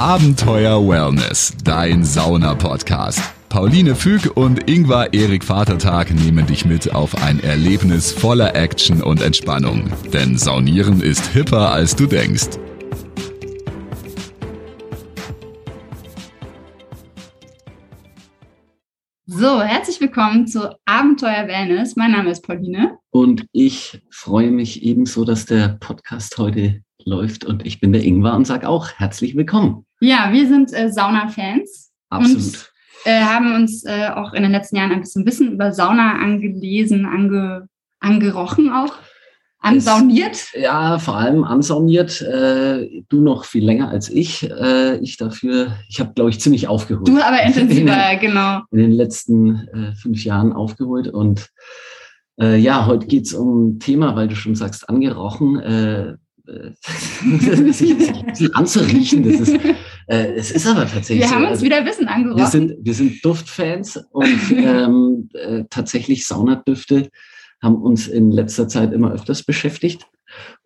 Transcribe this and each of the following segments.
Abenteuer Wellness, dein Sauna-Podcast. Pauline Füg und Ingvar Erik Vatertag nehmen dich mit auf ein Erlebnis voller Action und Entspannung. Denn Saunieren ist hipper, als du denkst. So, herzlich willkommen zu Abenteuer Wellness. Mein Name ist Pauline. Und ich freue mich ebenso, dass der Podcast heute läuft. Und ich bin der Ingwer und sage auch herzlich willkommen. Ja, wir sind äh, Sauna-Fans. Absolut. Und äh, haben uns äh, auch in den letzten Jahren ein bisschen Wissen über Sauna angelesen, ange, angerochen auch. Ansauniert? Ja, vor allem ansauniert. Äh, du noch viel länger als ich. Äh, ich dafür, ich habe, glaube ich, ziemlich aufgeholt. Du aber intensiver, in, genau. In den letzten äh, fünf Jahren aufgeholt. Und äh, ja, heute geht es um ein Thema, weil du schon sagst, angerochen. Äh, sich anzuriechen. Das ist, äh, es ist aber tatsächlich. Wir haben uns also, wieder Wissen angerochen. Wir sind, wir sind Duftfans und ähm, äh, tatsächlich Saunadüfte haben uns in letzter Zeit immer öfters beschäftigt.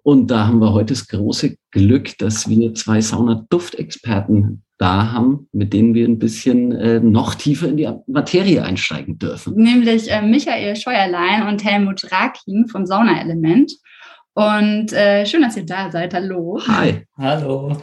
Und da haben wir heute das große Glück, dass wir zwei Saunaduftexperten da haben, mit denen wir ein bisschen äh, noch tiefer in die Materie einsteigen dürfen. Nämlich äh, Michael Scheuerlein und Helmut Rakin von Sauna Element. Und äh, schön, dass ihr da seid. Hallo. Hi. Hallo.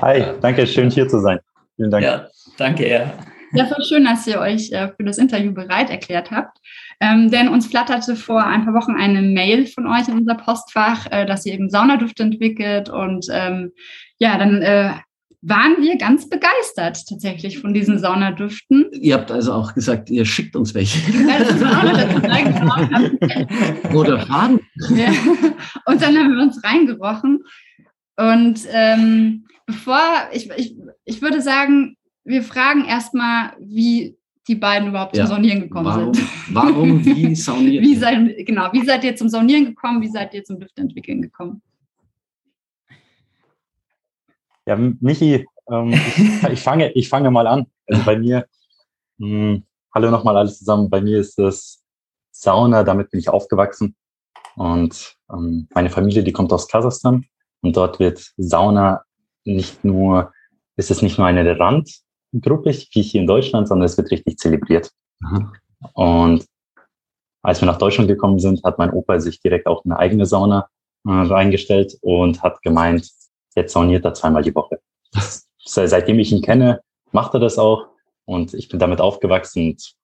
Hi, danke, schön hier zu sein. Vielen Dank. Ja, danke, ja. Ja, voll schön, dass ihr euch äh, für das Interview bereit erklärt habt. Ähm, denn uns flatterte vor ein paar Wochen eine Mail von euch in unser Postfach, äh, dass ihr eben Saunaduft entwickelt. Und ähm, ja, dann äh, waren wir ganz begeistert tatsächlich von diesen Saunadüften. Ihr habt also auch gesagt, ihr schickt uns welche. Oder Faden. Ja. Und dann haben wir uns reingerochen. Und ähm, bevor, ich, ich, ich würde sagen, wir fragen erstmal, wie die beiden überhaupt ja. zum Saunieren gekommen warum, sind. Warum, wie saunieren? wie seid, genau, wie seid ihr zum Saunieren gekommen? Wie seid ihr zum Düfteentwickeln gekommen? Ja, Michi, ähm, ich, ich, fange, ich fange mal an. Also bei mir, mh, hm, hallo nochmal alles zusammen. Bei mir ist das Sauna, damit bin ich aufgewachsen. Und ähm, meine Familie, die kommt aus Kasachstan. Und dort wird Sauna nicht nur, ist es nicht nur eine Randgruppe, wie hier in Deutschland, sondern es wird richtig zelebriert. Mhm. Und als wir nach Deutschland gekommen sind, hat mein Opa sich direkt auch eine eigene Sauna äh, reingestellt und hat gemeint, Jetzt sauniert er zweimal die Woche. Seitdem ich ihn kenne, macht er das auch. Und ich bin damit aufgewachsen und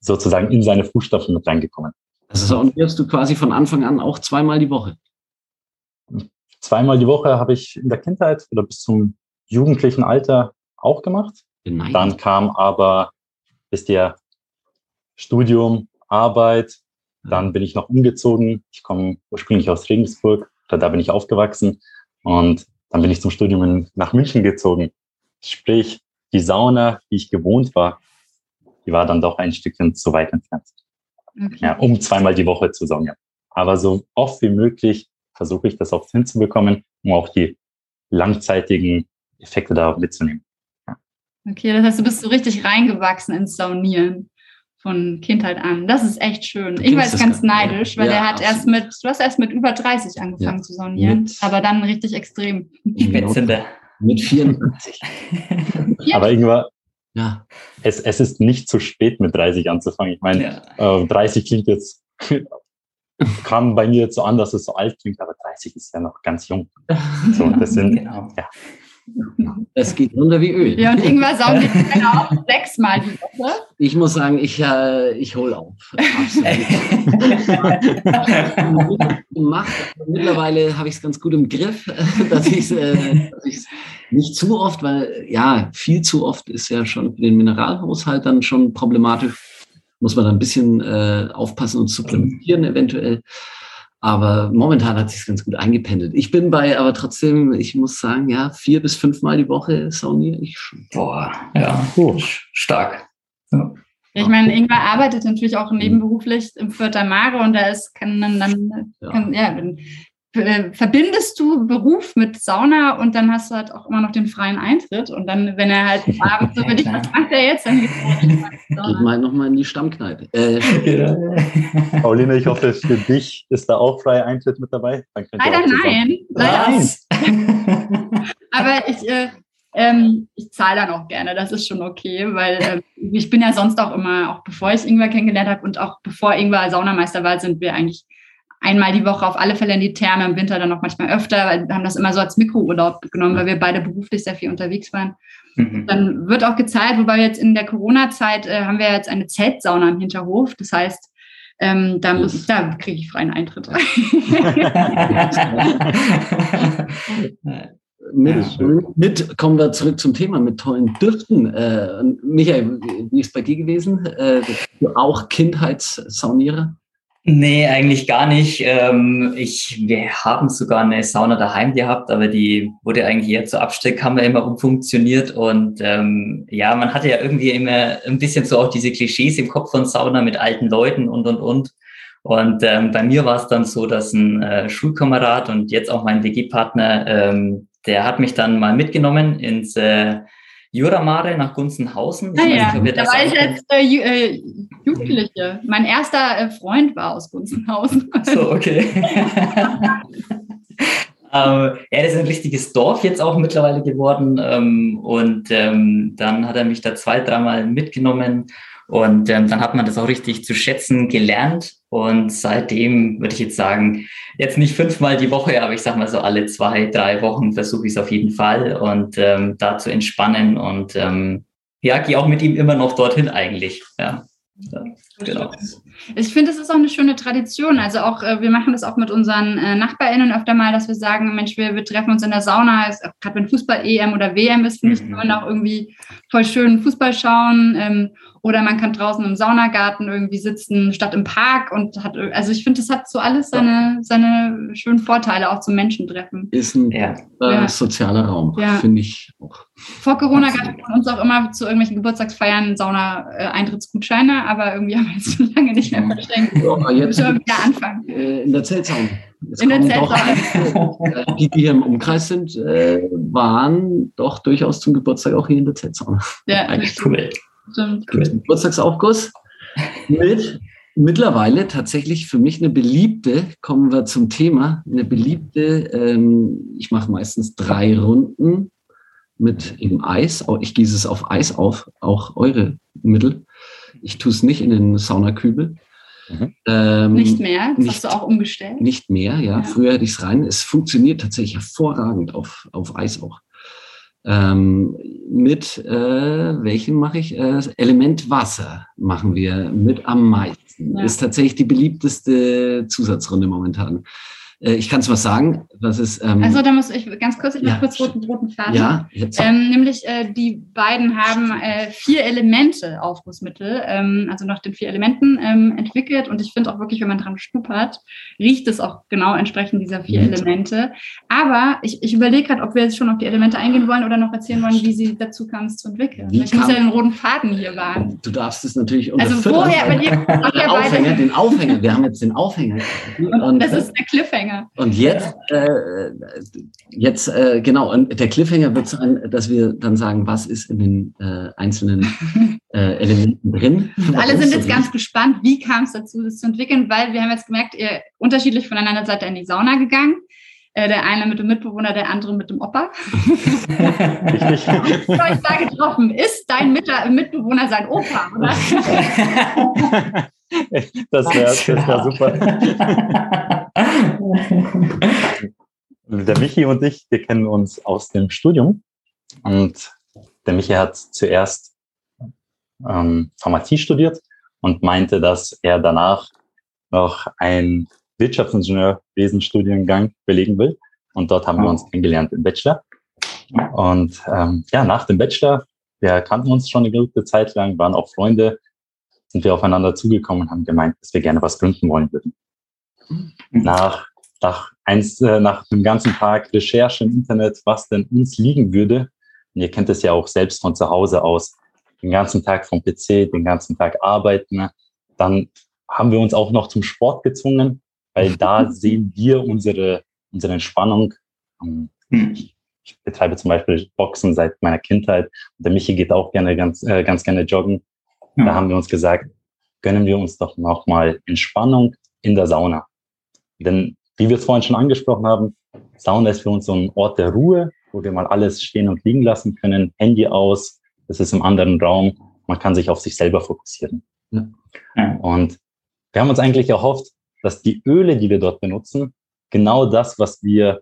sozusagen in seine Fußstapfen mit reingekommen. Also saunierst du quasi von Anfang an auch zweimal die Woche? Zweimal die Woche habe ich in der Kindheit oder bis zum jugendlichen Alter auch gemacht. Nein. Dann kam aber bis der Studium, Arbeit, dann bin ich noch umgezogen. Ich komme ursprünglich aus Regensburg, da bin ich aufgewachsen. Und dann bin ich zum Studium nach München gezogen. Sprich, die Sauna, die ich gewohnt war, die war dann doch ein Stückchen zu weit entfernt. Okay. Ja, um zweimal die Woche zu saunieren. Aber so oft wie möglich versuche ich das auch hinzubekommen, um auch die langzeitigen Effekte da mitzunehmen. Ja. Okay, das heißt, du bist so richtig reingewachsen ins Saunieren von Kindheit an. Das ist echt schön. Ich war jetzt ganz neidisch, weil ja, er hat absolut. erst mit, du hast erst mit über 30 angefangen ja. zu saunieren, mit, aber dann richtig extrem. Spitzende. Mit 84. aber irgendwann, ja. es, es ist nicht zu spät, mit 30 anzufangen. Ich meine, ja. äh, 30 klingt jetzt, kam bei mir jetzt so an, dass es so alt klingt, aber 30 ist ja noch ganz jung. So, das sind, genau. ja. Es geht runter wie Öl. Ja, und irgendwann saugen die auch sechsmal die Woche. Ich muss sagen, ich, äh, ich hole auf. gemacht. Mittlerweile habe ich es ganz gut im Griff, dass ich es äh, nicht zu oft, weil ja, viel zu oft ist ja schon für den Mineralhaushalt dann schon problematisch. Muss man da ein bisschen äh, aufpassen und supplementieren eventuell. Aber momentan hat sich ganz gut eingependelt. Ich bin bei, aber trotzdem, ich muss sagen, ja, vier bis fünfmal die Woche sauniere ich schon. Boah, ja, uh, stark. Ja. Ich meine, Ingwer arbeitet natürlich auch nebenberuflich im Vierter Mare und da ist, kann dann, dann kann, ja, verbindest du Beruf mit Sauna und dann hast du halt auch immer noch den freien Eintritt und dann, wenn er halt abends so für dich, was macht er jetzt? Dann geht mal nochmal in die Stammkneipe. Äh, ja. Pauline, ich hoffe, für dich ist da auch freier Eintritt mit dabei. Leider nein. Leider. Was? Aber ich, äh, Ähm, ich zahle dann auch gerne, das ist schon okay, weil äh, ich bin ja sonst auch immer, auch bevor ich Ingwer kennengelernt habe und auch bevor Ingwer Saunameister war, sind wir eigentlich einmal die Woche auf alle Fälle in die Therme, im Winter dann auch manchmal öfter, weil wir haben das immer so als Mikrourlaub genommen, weil wir beide beruflich sehr viel unterwegs waren. Mhm. Dann wird auch gezahlt, wobei jetzt in der Corona-Zeit äh, haben wir jetzt eine Zeltsauna im Hinterhof. Das heißt, ähm, da, muss, da kriege ich freien Eintritt. mit, mit, kommen wir zurück zum Thema mit tollen Düften. Äh, Michael, wie ist es bei dir gewesen? Äh, du auch Kindheitssaunierer? Nee, eigentlich gar nicht. Ähm, ich, wir haben sogar eine Sauna daheim gehabt, aber die wurde eigentlich eher zur Abstellkammer immer umfunktioniert. Und ähm, ja, man hatte ja irgendwie immer ein bisschen so auch diese Klischees im Kopf von Sauna mit alten Leuten und, und, und. Und ähm, bei mir war es dann so, dass ein äh, Schulkamerad und jetzt auch mein WG-Partner, ähm, der hat mich dann mal mitgenommen ins äh, Juramare nach Gunzenhausen. Ich ah, ja, nicht, da war ich jetzt äh, äh, Jugendliche. Mein erster äh, Freund war aus Gunzenhausen. So, okay. Ähm, ja, das ist ein richtiges Dorf jetzt auch mittlerweile geworden. Ähm, und ähm, dann hat er mich da zwei, dreimal mitgenommen und ähm, dann hat man das auch richtig zu schätzen gelernt. Und seitdem würde ich jetzt sagen, jetzt nicht fünfmal die Woche, aber ich sage mal so alle zwei, drei Wochen versuche ich es auf jeden Fall und ähm, da zu entspannen. Und ähm, ja, gehe auch mit ihm immer noch dorthin eigentlich. Ja. Ja, genau. Ich finde, es ist auch eine schöne Tradition. Also auch, äh, wir machen das auch mit unseren äh, NachbarInnen öfter mal, dass wir sagen, Mensch, wir, wir treffen uns in der Sauna, gerade wenn Fußball-EM oder WM ist, mhm. ich, kann man auch irgendwie voll schön Fußball schauen. Oder man kann draußen im Saunagarten irgendwie sitzen, statt im Park und hat, also ich finde, das hat so alles seine, seine schönen Vorteile, auch zum Menschen treffen. Ist ein ja. Äh, sozialer Raum, ja. finde ich auch. Vor Corona gab es von uns auch immer zu irgendwelchen Geburtstagsfeiern Sauna-Eintrittsgutscheine, aber irgendwie haben wir jetzt schon lange nicht mehr verschenkt. Ja, jetzt wir wieder anfangen. Äh, in der Zeltsauna. Es in der Zeltsauna. Äh, die, die hier im Umkreis sind, äh, waren doch durchaus zum Geburtstag auch hier in der Zeltsauna. Ja, eigentlich cool. Stimmt. Geburtstagsaufguss mit mittlerweile tatsächlich für mich eine beliebte, kommen wir zum Thema, eine beliebte, ähm, ich mache meistens drei Runden mit eben Eis. Ich gieße es auf Eis auf, auch eure Mittel. Ich tue es nicht in den Saunakübel. Mhm. Ähm, nicht mehr? Das nicht, hast du auch umgestellt? Nicht mehr, ja. ja. Früher hätte ich es rein. Es funktioniert tatsächlich hervorragend auf, auf Eis auch. Ähm, mit äh, welchem mache ich? Äh, Element Wasser machen wir mit am meisten. Ja. Ist tatsächlich die beliebteste Zusatzrunde momentan. Äh, ich kann es was sagen. Was ist, ähm, also da muss ich ganz kurz, ich ja. kurz roten, roten Faden. Ja. Ähm, nämlich äh, die beiden haben äh, vier Elemente Aufgussmittel, ähm, also nach den vier Elementen ähm, entwickelt. Und ich finde auch wirklich, wenn man dran schnuppert, riecht es auch genau entsprechend dieser vier mhm. Elemente. Aber ich, ich überlege gerade, ob wir jetzt schon auf die Elemente eingehen wollen oder noch erzählen wollen, wie sie dazu kam, es zu entwickeln. Wie ich muss ja den roten Faden hier wahren. Du darfst es natürlich Also vorher, wenn ihr den Aufhänger, den Aufhänger, wir haben jetzt den Aufhänger. Und, und das ist der Cliffhanger. Cliffhanger. Und jetzt, äh, jetzt äh, genau, und der Cliffhanger wird sein, dass wir dann sagen, was ist in den äh, einzelnen äh, Elementen drin. Und alle sind jetzt ganz gespannt, wie kam es dazu, das zu entwickeln, weil wir haben jetzt gemerkt, ihr unterschiedlich voneinander seid ihr in die Sauna gegangen. Äh, der eine mit dem Mitbewohner, der andere mit dem Opa. Richtig. euch da getroffen. Ist dein Mitbewohner sein Opa, oder? Das wäre wär super. der Michi und ich, wir kennen uns aus dem Studium. Und der Michi hat zuerst ähm, Pharmazie studiert und meinte, dass er danach noch ein Wirtschaftsingenieurwesen-Studiengang belegen will. Und dort haben wir uns kennengelernt im Bachelor. Und ähm, ja, nach dem Bachelor, wir kannten uns schon eine gute Zeit lang, waren auch Freunde, sind wir aufeinander zugekommen und haben gemeint, dass wir gerne was gründen wollen würden. Nach, nach, eins, äh, nach einem ganzen Tag Recherche im Internet, was denn uns liegen würde, und ihr kennt es ja auch selbst von zu Hause aus, den ganzen Tag vom PC, den ganzen Tag arbeiten, dann haben wir uns auch noch zum Sport gezwungen, weil da sehen wir unsere, unsere Entspannung. Ähm, hm. Ich betreibe zum Beispiel Boxen seit meiner Kindheit. Der Michi geht auch gerne ganz, äh, ganz gerne joggen. Da haben wir uns gesagt, gönnen wir uns doch nochmal Entspannung in der Sauna. Denn wie wir es vorhin schon angesprochen haben, Sauna ist für uns so ein Ort der Ruhe, wo wir mal alles stehen und liegen lassen können, Handy aus, das ist im anderen Raum, man kann sich auf sich selber fokussieren. Ja. Und wir haben uns eigentlich erhofft, dass die Öle, die wir dort benutzen, genau das, was wir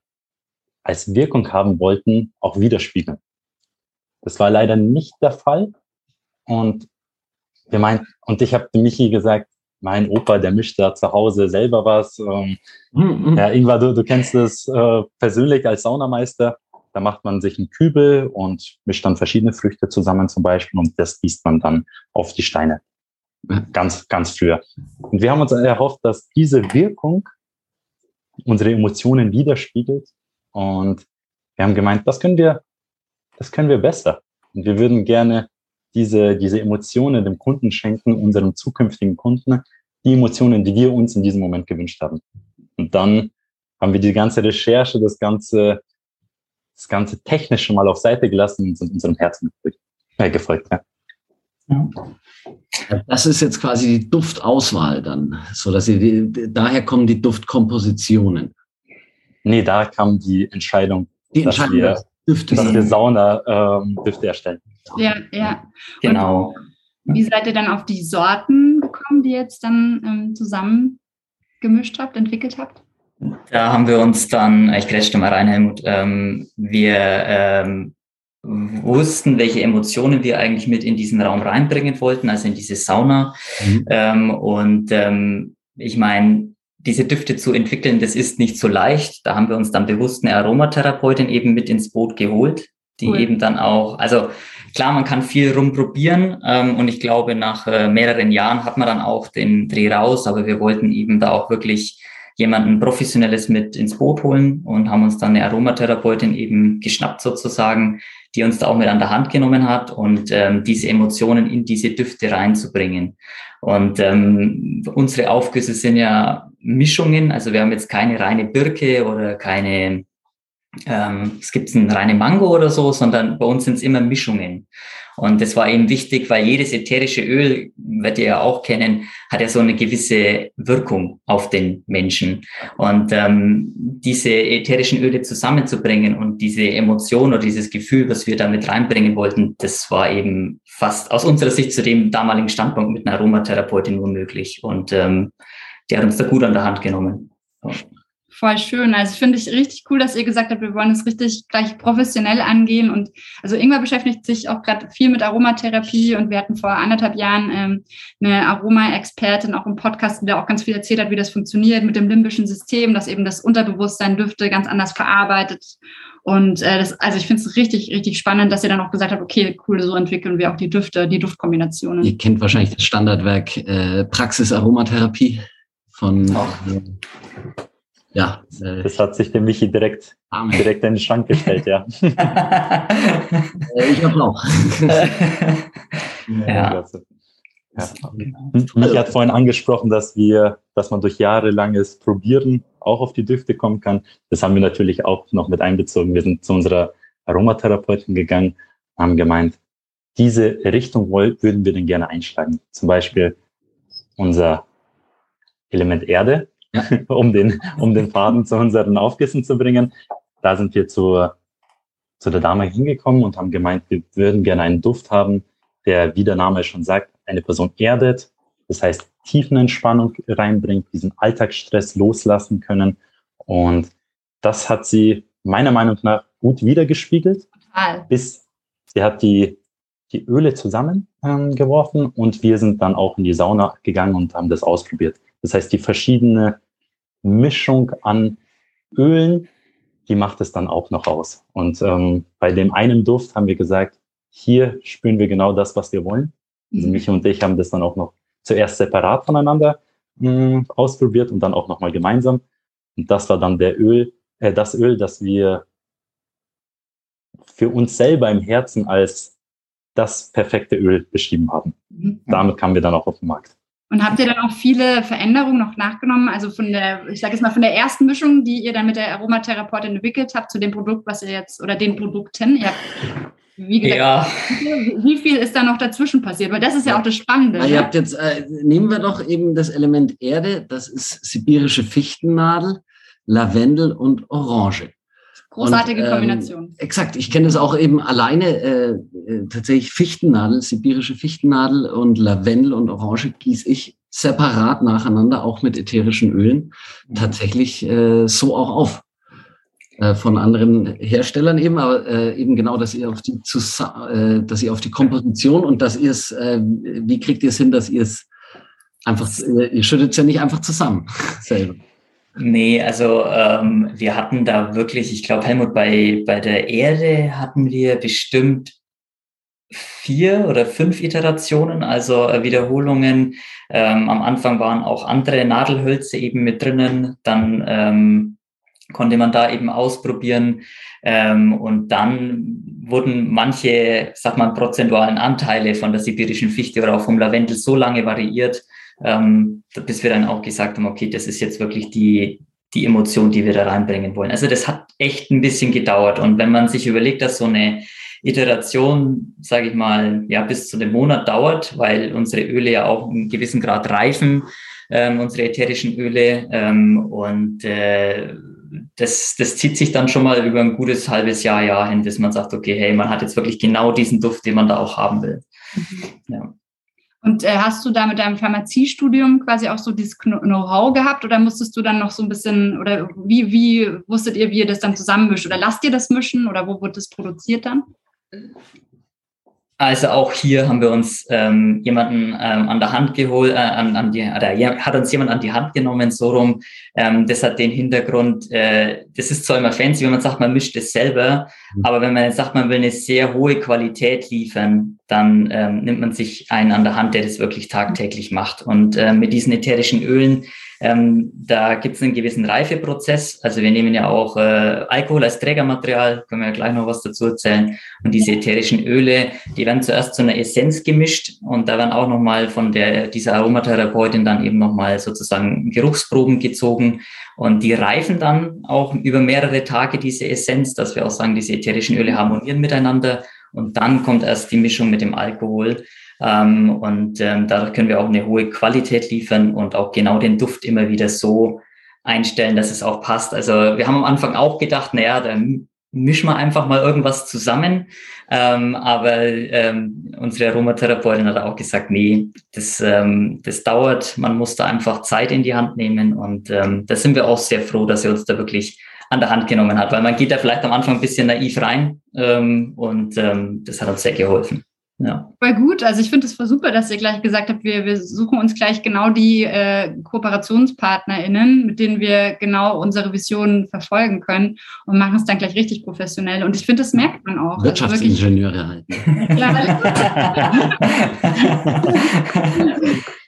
als Wirkung haben wollten, auch widerspiegeln. Das war leider nicht der Fall. Und wir meinten, und ich habe Michi gesagt, mein Opa, der mischt da zu Hause selber was. Ähm, mhm. Ja, Ingvar, du, du kennst es äh, persönlich als Saunameister. Da macht man sich einen Kübel und mischt dann verschiedene Früchte zusammen zum Beispiel und das gießt man dann auf die Steine. Ganz, ganz früher. Und wir haben uns erhofft, dass diese Wirkung unsere Emotionen widerspiegelt. Und wir haben gemeint, das können wir, das können wir besser. Und wir würden gerne diese, diese Emotionen dem Kunden schenken, unserem zukünftigen Kunden, die Emotionen, die wir uns in diesem Moment gewünscht haben. Und dann haben wir die ganze Recherche, das ganze, das ganze Technische mal auf Seite gelassen und sind unserem Herzen äh, gefolgt. Ja. Das ist jetzt quasi die Duftauswahl dann, so dass sie, daher kommen die Duftkompositionen. Nee, da kam die Entscheidung, die Entscheidung dass wir, Düfte dass wir Sauna ähm, Düfte erstellen. Ja, ja. Genau. Und wie seid ihr dann auf die Sorten gekommen, die ihr jetzt dann ähm, zusammen gemischt habt, entwickelt habt? Da haben wir uns dann, ich grätsche mal rein, Helmut, ähm, wir ähm, wussten, welche Emotionen wir eigentlich mit in diesen Raum reinbringen wollten, also in diese Sauna. Mhm. Ähm, und ähm, ich meine, diese Düfte zu entwickeln, das ist nicht so leicht. Da haben wir uns dann bewusst eine Aromatherapeutin eben mit ins Boot geholt, die cool. eben dann auch, also klar, man kann viel rumprobieren ähm, und ich glaube, nach äh, mehreren Jahren hat man dann auch den Dreh raus, aber wir wollten eben da auch wirklich jemanden Professionelles mit ins Boot holen und haben uns dann eine Aromatherapeutin eben geschnappt sozusagen, die uns da auch mit an der Hand genommen hat und ähm, diese Emotionen in diese Düfte reinzubringen. Und ähm, unsere Aufgüsse sind ja Mischungen, also wir haben jetzt keine reine Birke oder keine ähm, es gibt eine reine Mango oder so, sondern bei uns sind es immer Mischungen. Und das war eben wichtig, weil jedes ätherische Öl, werdet ihr ja auch kennen, hat ja so eine gewisse Wirkung auf den Menschen. Und ähm, diese ätherischen Öle zusammenzubringen und diese Emotion oder dieses Gefühl, was wir damit reinbringen wollten, das war eben fast aus unserer Sicht zu dem damaligen Standpunkt mit einer Aromatherapeutin nur möglich. Und ähm, die hat uns da gut an der Hand genommen. Voll schön. Also finde ich richtig cool, dass ihr gesagt habt, wir wollen es richtig gleich professionell angehen. Und also Ingwer beschäftigt sich auch gerade viel mit Aromatherapie und wir hatten vor anderthalb Jahren ähm, eine Aroma-Expertin auch im Podcast, die da auch ganz viel erzählt hat, wie das funktioniert mit dem limbischen System, dass eben das Unterbewusstsein Düfte ganz anders verarbeitet. Und äh, das, also ich finde es richtig, richtig spannend, dass ihr dann auch gesagt habt, okay, cool, so entwickeln wir auch die Düfte, die Duftkombinationen. Ihr kennt wahrscheinlich das Standardwerk äh, Praxis Aromatherapie von äh, ja. Äh, das hat sich der Michi direkt, direkt in den Schrank gestellt, ja. Äh, ich habe auch. ja. Ja. Michi hat vorhin angesprochen, dass wir, dass man durch jahrelanges Probieren auch auf die Düfte kommen kann. Das haben wir natürlich auch noch mit einbezogen. Wir sind zu unserer Aromatherapeutin gegangen, haben gemeint, diese Richtung würden wir denn gerne einschlagen. Zum Beispiel unser Element Erde um, den, um den Faden zu unseren Aufgüssen zu bringen. Da sind wir zu, zu der Dame hingekommen und haben gemeint, wir würden gerne einen Duft haben, der, wie der Name schon sagt, eine Person erdet. Das heißt, Tiefenentspannung reinbringt, diesen Alltagsstress loslassen können. Und das hat sie meiner Meinung nach gut wiedergespiegelt. Total. Bis sie hat die, die Öle zusammengeworfen ähm, und wir sind dann auch in die Sauna gegangen und haben das ausprobiert. Das heißt, die verschiedene Mischung an Ölen, die macht es dann auch noch aus. Und ähm, bei dem einen Duft haben wir gesagt, hier spüren wir genau das, was wir wollen. Also mhm. Michi und ich haben das dann auch noch zuerst separat voneinander mh, hm, ausprobiert und dann auch nochmal gemeinsam. Und das war dann der Öl, äh, das Öl, das wir für uns selber im Herzen als das perfekte Öl beschrieben haben. Mhm. Damit kamen wir dann auch auf den Markt. Und habt ihr dann auch viele Veränderungen noch nachgenommen? Also von der, ich sage jetzt mal, von der ersten Mischung, die ihr dann mit der Aromatherapeutin entwickelt habt, zu dem Produkt, was ihr jetzt, oder den Produkten, ihr habt, wie gesagt, ja. wie viel ist da noch dazwischen passiert? Weil das ist ja auch das Spannende. Ja, ihr ne? habt jetzt, äh, nehmen wir doch eben das Element Erde, das ist sibirische Fichtennadel, Lavendel und Orange. Großartige und, ähm, Kombination. Exakt. Ich kenne es auch eben alleine, äh, äh, tatsächlich Fichtennadel, sibirische Fichtennadel und Lavendel und Orange gieße ich separat nacheinander, auch mit ätherischen Ölen, mhm. tatsächlich äh, so auch auf. Äh, von anderen Herstellern eben, aber äh, eben genau, dass ihr auf die äh, dass ihr auf die Komposition und dass ihr es, äh, wie kriegt ihr es hin, dass ihr es einfach, ihr schüttet es ja nicht einfach zusammen selber. Nee, also ähm, wir hatten da wirklich, ich glaube, Helmut, bei, bei der Erde hatten wir bestimmt vier oder fünf Iterationen, also äh, Wiederholungen. Ähm, am Anfang waren auch andere Nadelhölzer eben mit drinnen. Dann ähm, konnte man da eben ausprobieren. Ähm, und dann wurden manche, sag mal, prozentualen Anteile von der sibirischen Fichte oder auch vom Lavendel so lange variiert, ähm, bis wir dann auch gesagt haben, okay, das ist jetzt wirklich die, die Emotion, die wir da reinbringen wollen. Also das hat echt ein bisschen gedauert. Und wenn man sich überlegt, dass so eine Iteration, sage ich mal, ja, bis zu einem Monat dauert, weil unsere Öle ja auch einen gewissen Grad reifen, ähm, unsere ätherischen Öle. Ähm, und äh, das, das zieht sich dann schon mal über ein gutes halbes Jahr, Jahr hin, bis man sagt, okay, hey, man hat jetzt wirklich genau diesen Duft, den man da auch haben will. Mhm. Ja. Und äh, hast du da mit deinem Pharmaziestudium quasi auch so dieses Know-how gehabt oder musstest du dann noch so ein bisschen, oder wie, wie wusstet ihr, wie ihr das dann zusammenmischt? Oder lasst ihr das mischen oder wo wird das produziert dann? Also auch hier haben wir uns ähm, jemanden ähm, an der Hand geholt, äh, an, an die, oder hat uns jemand an die Hand genommen, so rum. Ähm, das hat den Hintergrund, äh, das ist zwar immer fancy, wenn man sagt, man mischt es selber, mhm. aber wenn man jetzt sagt, man will eine sehr hohe Qualität liefern, dann ähm, nimmt man sich einen an der Hand, der das wirklich tagtäglich macht. Und äh, mit diesen ätherischen Ölen ähm, da gibt es einen gewissen Reifeprozess. Also wir nehmen ja auch äh, Alkohol als Trägermaterial, können wir ja gleich noch was dazu erzählen. Und diese ätherischen Öle, die werden zuerst zu einer Essenz gemischt und da werden auch nochmal von der, dieser Aromatherapeutin dann eben nochmal sozusagen Geruchsproben gezogen. Und die reifen dann auch über mehrere Tage diese Essenz, dass wir auch sagen, diese ätherischen Öle harmonieren miteinander. Und dann kommt erst die Mischung mit dem Alkohol. Ähm, und ähm, dadurch können wir auch eine hohe Qualität liefern und auch genau den Duft immer wieder so einstellen, dass es auch passt. Also wir haben am Anfang auch gedacht, naja, da mischen wir einfach mal irgendwas zusammen. Ähm, aber ähm, unsere Aromatherapeutin hat auch gesagt, nee, das, ähm, das dauert, man muss da einfach Zeit in die Hand nehmen. Und ähm, da sind wir auch sehr froh, dass sie uns da wirklich an der Hand genommen hat, weil man geht da vielleicht am Anfang ein bisschen naiv rein ähm, und ähm, das hat uns sehr geholfen. Ja. Voll gut. Also ich finde es voll super, dass ihr gleich gesagt habt, wir, wir suchen uns gleich genau die äh, KooperationspartnerInnen, mit denen wir genau unsere Visionen verfolgen können und machen es dann gleich richtig professionell. Und ich finde, das merkt man auch. Also Wirtschaftsingenieure halt. Ja,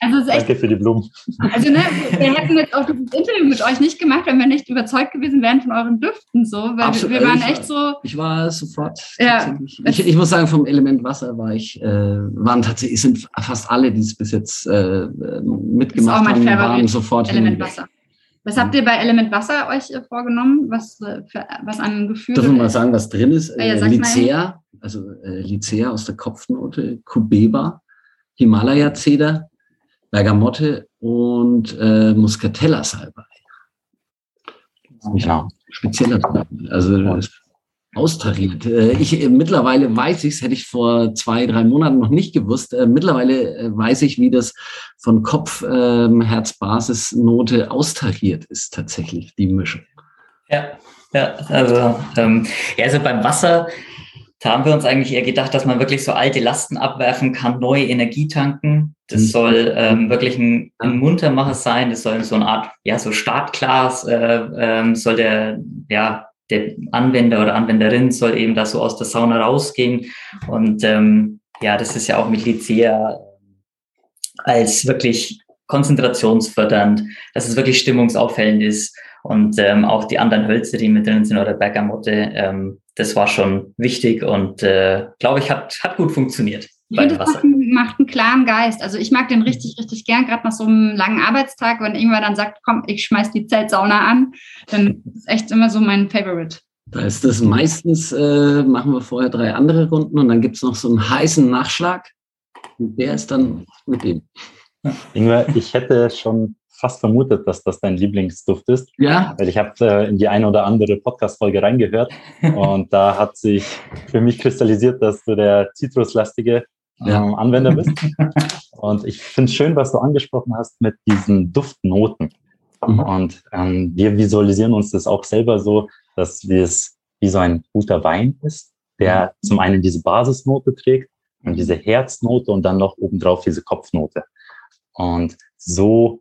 Also Danke für die Blumen. Also ne, wir hätten jetzt auch dieses Interview mit euch nicht gemacht, wenn wir nicht überzeugt gewesen wären von euren Düften. So, weil Absolut. wir waren ich echt so. Ich war sofort. Ja, ich, ich, muss sagen, vom Element Wasser war ich, äh, waren tatsächlich, sind fast alle, die es bis jetzt äh, mitgemacht haben, waren sofort Element Wasser. Was habt ihr bei Element Wasser euch äh, vorgenommen? Was, äh, für, was an Gefühl? Dürfen wir mal sagen, was drin ist? Ja, äh, Lycea, also äh, Lycea aus der Kopfnote, Kubeba, Himalaya-Zeder, Bergamotte und äh, Muscatella-Salbei. Ja. Spezieller Also austariert. Äh, ich, äh, mittlerweile weiß ich es, hätte ich vor zwei, drei Monaten noch nicht gewusst. Äh, mittlerweile äh, weiß ich, wie das von Kopf, ähm, Herz, Basis, Note austariert ist tatsächlich, die Mischung. Ja, ja, also, ähm, ja, also beim Wasser da haben wir uns eigentlich eher gedacht, dass man wirklich so alte Lasten abwerfen kann, neue Energie tanken. Das mhm. soll ähm, wirklich ein, ein Muntermacher sein. Das soll so eine Art, ja, so Startglas, äh, ähm, soll der, ja, der Anwender oder Anwenderin soll eben da so aus der Sauna rausgehen. Und ähm, ja, das ist ja auch mit Lycea als wirklich konzentrationsfördernd, dass es wirklich stimmungsauffällend ist. Und ähm, auch die anderen Hölzer, die mit drin sind, oder Bergamotte, ähm, das war schon wichtig und äh, glaube ich, hat, hat gut funktioniert. Ich finde, das macht, macht einen klaren Geist. Also ich mag den richtig, richtig gern, gerade nach so einem langen Arbeitstag, wenn irgendwer dann sagt, komm, ich schmeiß die Zeltsauna an, dann ist echt immer so mein Favorite. Da ist das meistens, äh, machen wir vorher drei andere Runden und dann gibt es noch so einen heißen Nachschlag. Und der ist dann mit dem. Ingwer, ich hätte schon fast vermutet, dass das dein Lieblingsduft ist. Ja. Weil ich habe äh, in die eine oder andere Podcast-Folge reingehört und da hat sich für mich kristallisiert, dass du der zitruslastige Ja. ähm, Anwender bist. Und ich finde es schön, was du angesprochen hast mit diesen Duftnoten. Mhm. Und ähm, wir visualisieren uns das auch selber so, dass wir es wie so ein guter Wein ist, der zum einen diese Basisnote trägt und diese Herznote und dann noch obendrauf diese Kopfnote. Und so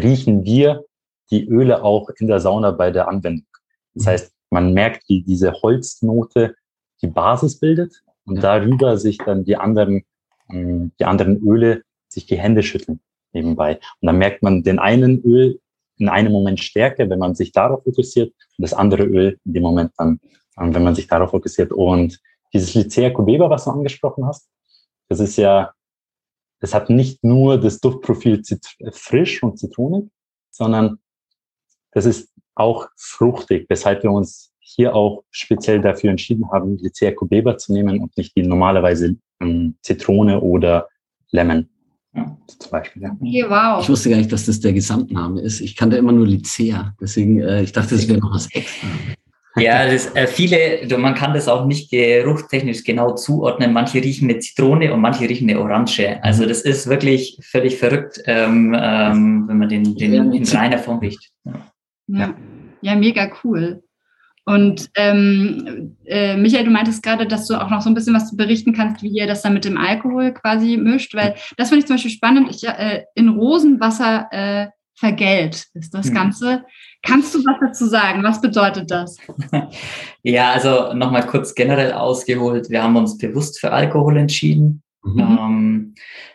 riechen wir die Öle auch in der Sauna bei der Anwendung. Das heißt, man merkt, wie diese Holznote die Basis bildet und Ja. darüber sich dann die anderen, ähm, die anderen Öle sich die Hände schütteln nebenbei. Und dann merkt man den einen Öl in einem Moment stärker, wenn man sich darauf fokussiert und das andere Öl in dem Moment dann, ähm, wenn man sich darauf fokussiert. Und dieses Lycea cubeba, was du angesprochen hast, das ist ja, das hat nicht nur das Duftprofil zit frisch und zitronig, sondern das ist auch fruchtig, weshalb wir uns hier auch speziell dafür entschieden haben, Lycea cubeba zu nehmen und nicht die normalerweise ähm, Zitrone oder Lemon Ja. zum Beispiel. Ja. Okay, wow. Ich wusste gar nicht, dass das der Gesamtname ist. Ich kannte immer nur Lycea. Deswegen, äh, ich dachte, das wäre noch was extra. Ja, das, äh, viele, du, man kann das auch nicht geruchstechnisch genau zuordnen. Manche riechen eine Zitrone und manche riechen eine Orange. Also das ist wirklich völlig verrückt, ähm, ähm, wenn man den, den in reiner Form riecht. Ja. Ja, ja mega cool. Und ähm, äh, Michael, du meintest gerade, dass du auch noch so ein bisschen was berichten kannst, wie ihr das dann mit dem Alkohol quasi mischt, weil das finde ich zum Beispiel spannend. Ich, äh, in Rosenwasser äh, vergällt ist das Mhm. Ganze. Kannst du was dazu sagen? Was bedeutet das? Ja, also nochmal kurz generell ausgeholt. Wir haben uns bewusst für Alkohol entschieden. Mhm. Ähm,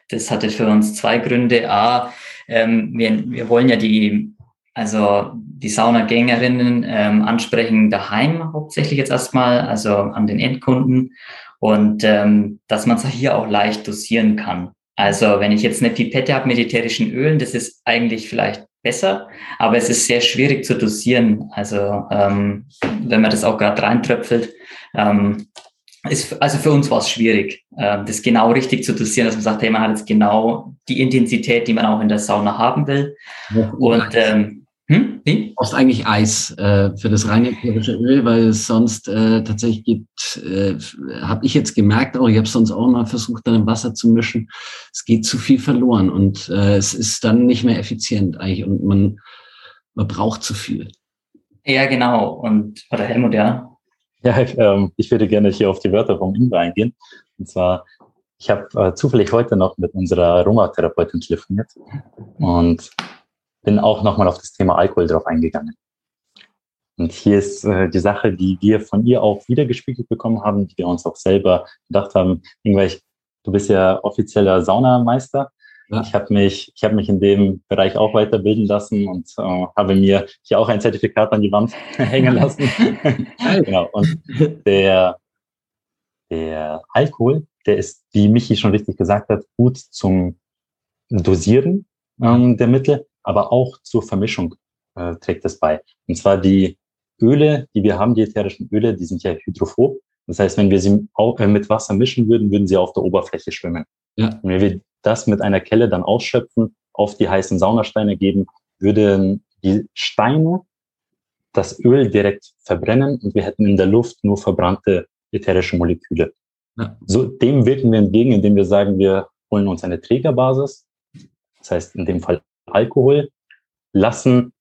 das hatte für uns zwei Gründe. A, ähm, wir, wir wollen ja die, also die Saunagängerinnen ähm, ansprechen daheim hauptsächlich jetzt erstmal, also an den Endkunden und ähm, dass man es hier auch leicht dosieren kann. Also wenn ich jetzt eine Pipette habe mit ätherischen Ölen, das ist eigentlich vielleicht besser, aber es ist sehr schwierig zu dosieren. Also ähm, wenn man das auch gerade reintröpfelt, ähm, ist, also für uns war es schwierig, äh, das genau richtig zu dosieren, dass man sagt, hey, man hat jetzt genau die Intensität, die man auch in der Sauna haben will. Und ähm, hm? Wie? Du brauchst eigentlich Eis äh, für das reine ätherische Öl, weil es sonst äh, tatsächlich gibt, äh, habe ich jetzt gemerkt, auch ich habe sonst auch mal versucht, dann im Wasser zu mischen. Es geht zu viel verloren und äh, es ist dann nicht mehr effizient eigentlich und man, man braucht zu viel. Ja, genau. Und oder Helmut, ja. Ja, ähm, ich würde gerne hier auf die Wörter vom Ingwer eingehen. Und zwar, ich habe äh, zufällig heute noch mit unserer Aromatherapeutin telefoniert und bin auch nochmal auf das Thema Alkohol drauf eingegangen. Und hier ist äh, die Sache, die wir von ihr auch wiedergespiegelt bekommen haben, die wir uns auch selber gedacht haben. Ingwer, ich, du bist ja offizieller Saunameister. Ja. Ich habe mich, ich habe mich in dem Bereich auch weiterbilden lassen und äh, habe mir hier auch ein Zertifikat an die Wand hängen lassen. genau. Und der, der Alkohol, der ist, wie Michi schon richtig gesagt hat, gut zum Dosieren ähm, der Mittel, aber auch zur Vermischung äh, trägt es bei. Und zwar die Öle, die wir haben, die ätherischen Öle, die sind ja hydrophob. Das heißt, wenn wir sie äh, mit Wasser mischen würden, würden sie auf der Oberfläche schwimmen. Ja. Und wenn wir das mit einer Kelle dann ausschöpfen, auf die heißen Saunasteine geben, würden die Steine das Öl direkt verbrennen und wir hätten in der Luft nur verbrannte ätherische Moleküle. Ja. So, dem wirken wir entgegen, indem wir sagen, wir holen uns eine Trägerbasis, das heißt in dem Fall Alkohol, lassen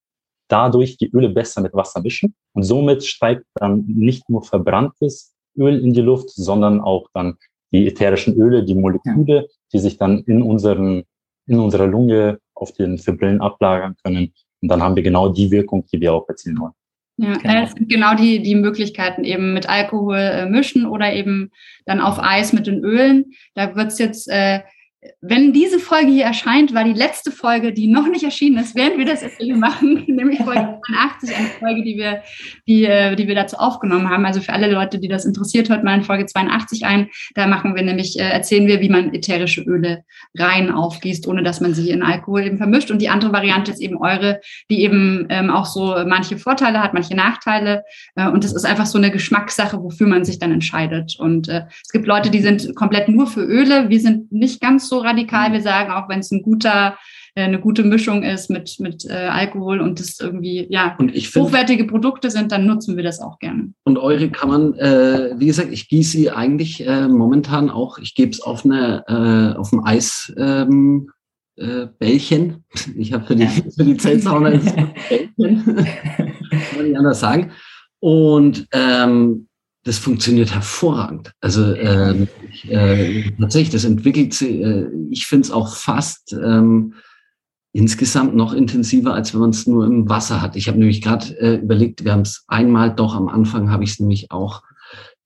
dadurch die Öle besser mit Wasser mischen und somit steigt dann nicht nur verbranntes Öl in die Luft, sondern auch dann die ätherischen Öle, die Moleküle, die sich dann in unseren, in unserer Lunge auf den Fibrillen ablagern können. Und dann haben wir genau die Wirkung, die wir auch erzielen wollen. Ja, Genau. äh, es gibt genau die, die Möglichkeiten eben mit Alkohol äh, mischen oder eben dann auf Eis mit den Ölen. Da wird's jetzt, äh, wenn diese Folge hier erscheint, war die letzte Folge, die noch nicht erschienen ist, während wir das jetzt hier machen, nämlich Folge 82, eine Folge, die wir, die, äh, die wir dazu aufgenommen haben. Also für alle Leute, die das interessiert, hört mal in Folge 82 ein. Da machen wir nämlich, äh, erzählen wir, wie man ätherische Öle rein aufgießt, ohne dass man sie in Alkohol eben vermischt. Und die andere Variante ist eben eure, die eben ähm, auch so manche Vorteile hat, manche Nachteile. Äh, und es ist einfach so eine Geschmackssache, wofür man sich dann entscheidet. Und es gibt Leute, die sind komplett nur für Öle. Wir sind nicht ganz so radikal. Wir sagen, auch wenn es ein guter äh, eine gute Mischung ist mit, mit äh, Alkohol und das irgendwie, ja, Und ich finde, hochwertige Produkte sind, dann nutzen wir das auch gerne. und eure kann man, äh, wie gesagt, ich gieße sie eigentlich äh, momentan auch, ich gebe es auf eine, äh, auf ein Eis, ähm, äh, Bällchen. Ich habe für die, für die Zeltsauna Bällchen. Kann man nicht anders sagen. Und ähm, das funktioniert hervorragend. Also ähm, ich, äh, tatsächlich, das entwickelt sich, äh, ich finde es auch fast ähm, insgesamt noch intensiver, als wenn man es nur im Wasser hat. Ich habe nämlich gerade äh, überlegt, wir haben es einmal doch am Anfang, habe ich es nämlich auch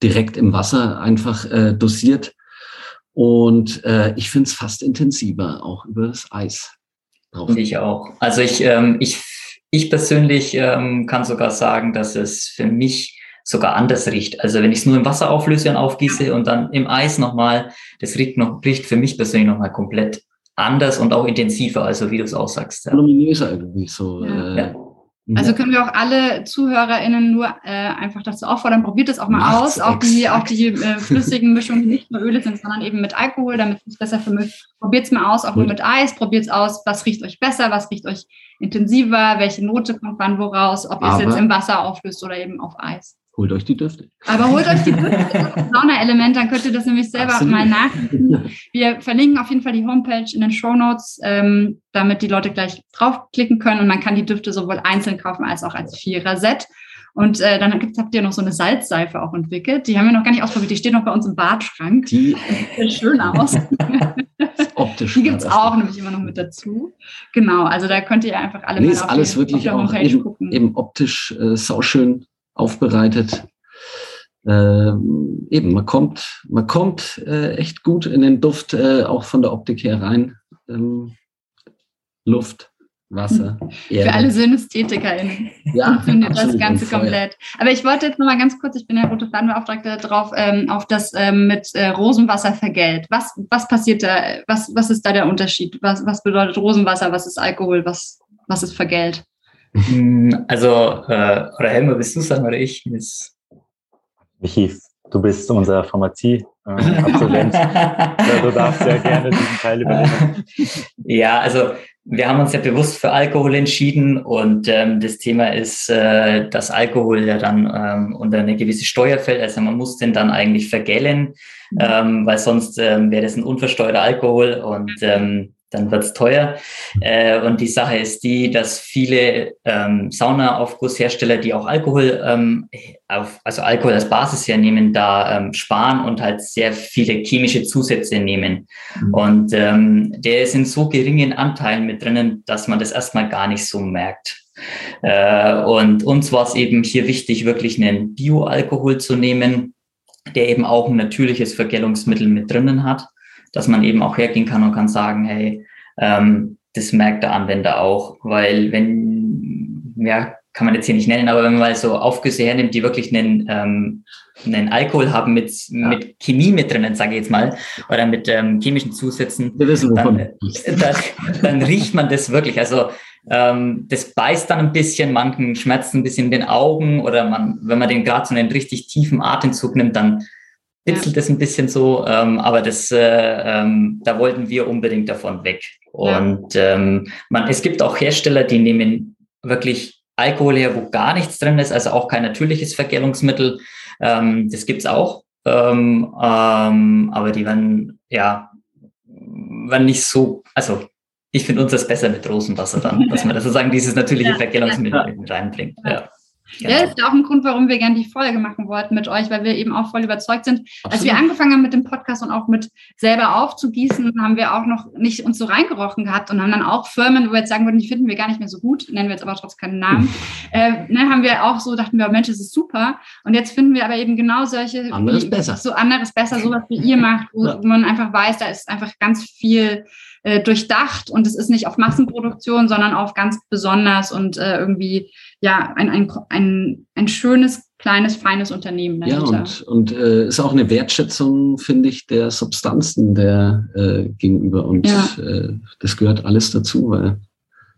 direkt im Wasser einfach äh, dosiert. Und äh, ich finde es fast intensiver, auch über das Eis. drauf. Ich auch. Also ich, ähm, ich, ich persönlich ähm, kann sogar sagen, dass es für mich sogar anders riecht. Also wenn ich es nur im Wasser auflöse und aufgieße und dann im Eis nochmal, das riecht noch, riecht für mich persönlich nochmal komplett anders und auch intensiver, also wie du es auch sagst. Ja. Irgendwie so. Ja. Äh, Ja. Also können wir auch alle ZuhörerInnen nur äh, einfach dazu auffordern, probiert es auch mal Macht's aus, auch die, auch die äh, flüssigen Mischungen, die nicht nur Öle sind, sondern eben mit Alkohol, damit es besser vermischt. Probiert es mal aus, auch nur Gut. mit Eis, probiert es aus, was riecht euch besser, was riecht euch intensiver, welche Note kommt wann woraus, ob ihr es jetzt im Wasser auflöst oder eben auf Eis. Holt euch die Düfte. Aber holt euch die Sauna-Element, dann könnt ihr das nämlich selber Absolut. mal nachlesen. Wir verlinken auf jeden Fall die Homepage in den Show Notes, ähm, damit die Leute gleich draufklicken können und man kann die Düfte sowohl einzeln kaufen als auch als Vierer-Set. Und äh, dann gibt's, habt ihr noch so eine Salzseife auch entwickelt. Die haben wir noch gar nicht ausprobiert. Die steht noch bei uns im Badschrank. Die Sieht schön aus. optisch. Die gibt's das- auch nämlich immer noch mit dazu. Genau, also da könnt ihr einfach alle Nee, mal ist alles wirklich auch Homepage eben, gucken. eben optisch äh, sauschön aufbereitet. Ähm, eben, man kommt, man kommt äh, echt gut in den Duft, äh, auch von der Optik her rein. Ähm, Luft, Wasser, Erde. Für alle SynästhetikerInnen. ja, funktioniert das Ganze komplett. Aber ich wollte jetzt noch mal ganz kurz, ich bin der rote Fadenbeauftragte, drauf ähm, auf das ähm, mit äh, Rosenwasser vergällt. Was, was passiert da? Was, was ist da der Unterschied? Was, was bedeutet Rosenwasser? Was ist Alkohol? Was, was ist vergällt? Mm, Also, äh, oder Helmer, willst du sagen oder ich? Ist- Michi, du bist unser Pharmazie-Absolvent. Ja, du darfst sehr gerne diesen Teil übernehmen. Ja, also wir haben uns ja bewusst für Alkohol entschieden und ähm, das Thema ist, äh, dass Alkohol ja dann ähm, unter eine gewisse Steuer fällt. Also man muss den dann eigentlich vergällen, ähm, weil sonst ähm, wäre das ein unversteuerter Alkohol und ähm, dann wird's teuer. Äh, und die Sache ist die, dass viele ähm, Saunaaufgusshersteller, die auch Alkohol, ähm, auf, also Alkohol als Basis hernehmen, da ähm, sparen und halt sehr viele chemische Zusätze nehmen. Und ähm, der ist in so geringen Anteilen mit drinnen, dass man das erstmal gar nicht so merkt. Äh, und uns war es eben hier wichtig, wirklich einen Bioalkohol zu nehmen, der eben auch ein natürliches Vergällungsmittel mit drinnen hat, dass man eben auch hergehen kann und kann sagen, hey, ähm, das merkt der Anwender auch, weil wenn, ja, kann man jetzt hier nicht nennen, aber wenn man mal so Aufgüsse hernimmt, die wirklich einen, ähm, einen Alkohol haben mit, mit Chemie mit drinnen, sage ich jetzt mal, oder mit ähm, chemischen Zusätzen, wissen, dann, sprichst. dann, dann riecht man das wirklich. Also ähm, das beißt dann ein bisschen, manchen schmerzt ein bisschen in den Augen oder man, wenn man den gerade so einen richtig tiefen Atemzug nimmt, dann bitzelt es ein bisschen so, ähm, aber das, äh, ähm, da wollten wir unbedingt davon weg. Ja. Und ähm, man, es gibt auch Hersteller, die nehmen wirklich Alkohol her, wo gar nichts drin ist, also auch kein natürliches Vergärungsmittel. Ähm, das gibt's auch, ähm, ähm, aber die werden ja werden nicht so, also ich finde uns das besser mit Rosenwasser dann, dass man das sozusagen dieses natürliche Ja, Vergärungsmittel ja. reinbringt. Ja. Ja. Ja, Genau. das ist auch ein Grund, warum wir gerne die Folge machen wollten mit euch, weil wir eben auch voll überzeugt sind. Als wir Absolut. angefangen haben mit dem Podcast und auch mit selber aufzugießen, haben wir auch noch nicht uns so reingerochen gehabt und haben dann auch Firmen, wo wir jetzt sagen würden, die finden wir gar nicht mehr so gut, nennen wir jetzt aber trotzdem keinen Namen, äh, ne, haben wir auch so, dachten wir, Mensch, das ist super. Und jetzt finden wir aber eben genau solche, Anderes wie, besser. so anderes besser, sowas wie ihr macht, wo Ja. man einfach weiß, da ist einfach ganz viel äh, durchdacht und es ist nicht auf Massenproduktion, sondern auf ganz besonders und äh, irgendwie ja ein, ein, ein, ein schönes, kleines, feines Unternehmen Ja, dahinter. und, und äh, ist auch eine Wertschätzung, finde ich, der Substanzen der äh, gegenüber. Und Ja. äh, das gehört alles dazu, weil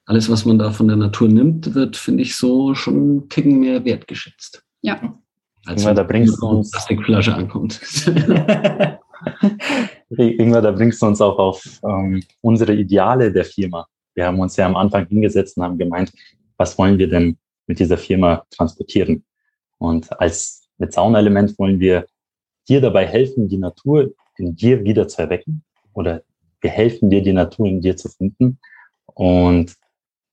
alles, was man da von der Natur nimmt, wird, finde ich, so schon einen Ticken mehr wertgeschätzt. Ja. Als Ja, da bringst wenn du eine uns- Plastikflasche ankommt. Ingwer, da bringst du uns auch auf ähm, unsere Ideale der Firma. wir haben uns ja am Anfang hingesetzt und haben gemeint, was wollen wir denn mit dieser Firma transportieren? Und als mit Saunelement wollen wir dir dabei helfen, die Natur in dir wieder zu erwecken oder wir helfen dir, die Natur in dir zu finden. Und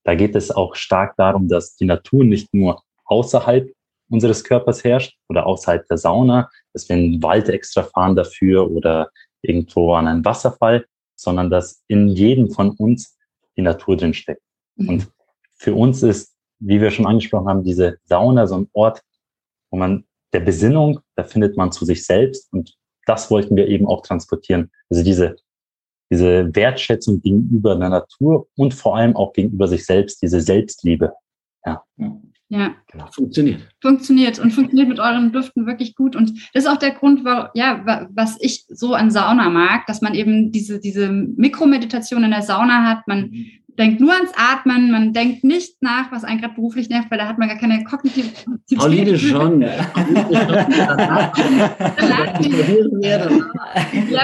da geht es auch stark darum, dass die Natur nicht nur außerhalb unseres Körpers herrscht oder außerhalb der Sauna, dass wir in den Wald extra fahren dafür oder irgendwo an einen Wasserfall, sondern dass in jedem von uns die Natur drin steckt. Mhm. Und für uns ist, wie wir schon angesprochen haben, diese Sauna so ein Ort, wo man der Besinnung, da findet man zu sich selbst und das wollten wir eben auch transportieren. Also diese, diese Wertschätzung gegenüber der Natur und vor allem auch gegenüber sich selbst, diese Selbstliebe. Ja. Ja. Genau. Funktioniert. Funktioniert und funktioniert mit euren Düften wirklich gut. Und das ist auch der Grund, warum, ja, was ich so an Sauna mag, dass man eben diese, diese Mikromeditation in der Sauna hat. Man mhm. denkt nur ans Atmen, man denkt nicht nach, was einen gerade beruflich nervt, weil da hat man gar keine kognitive. Pauline schon.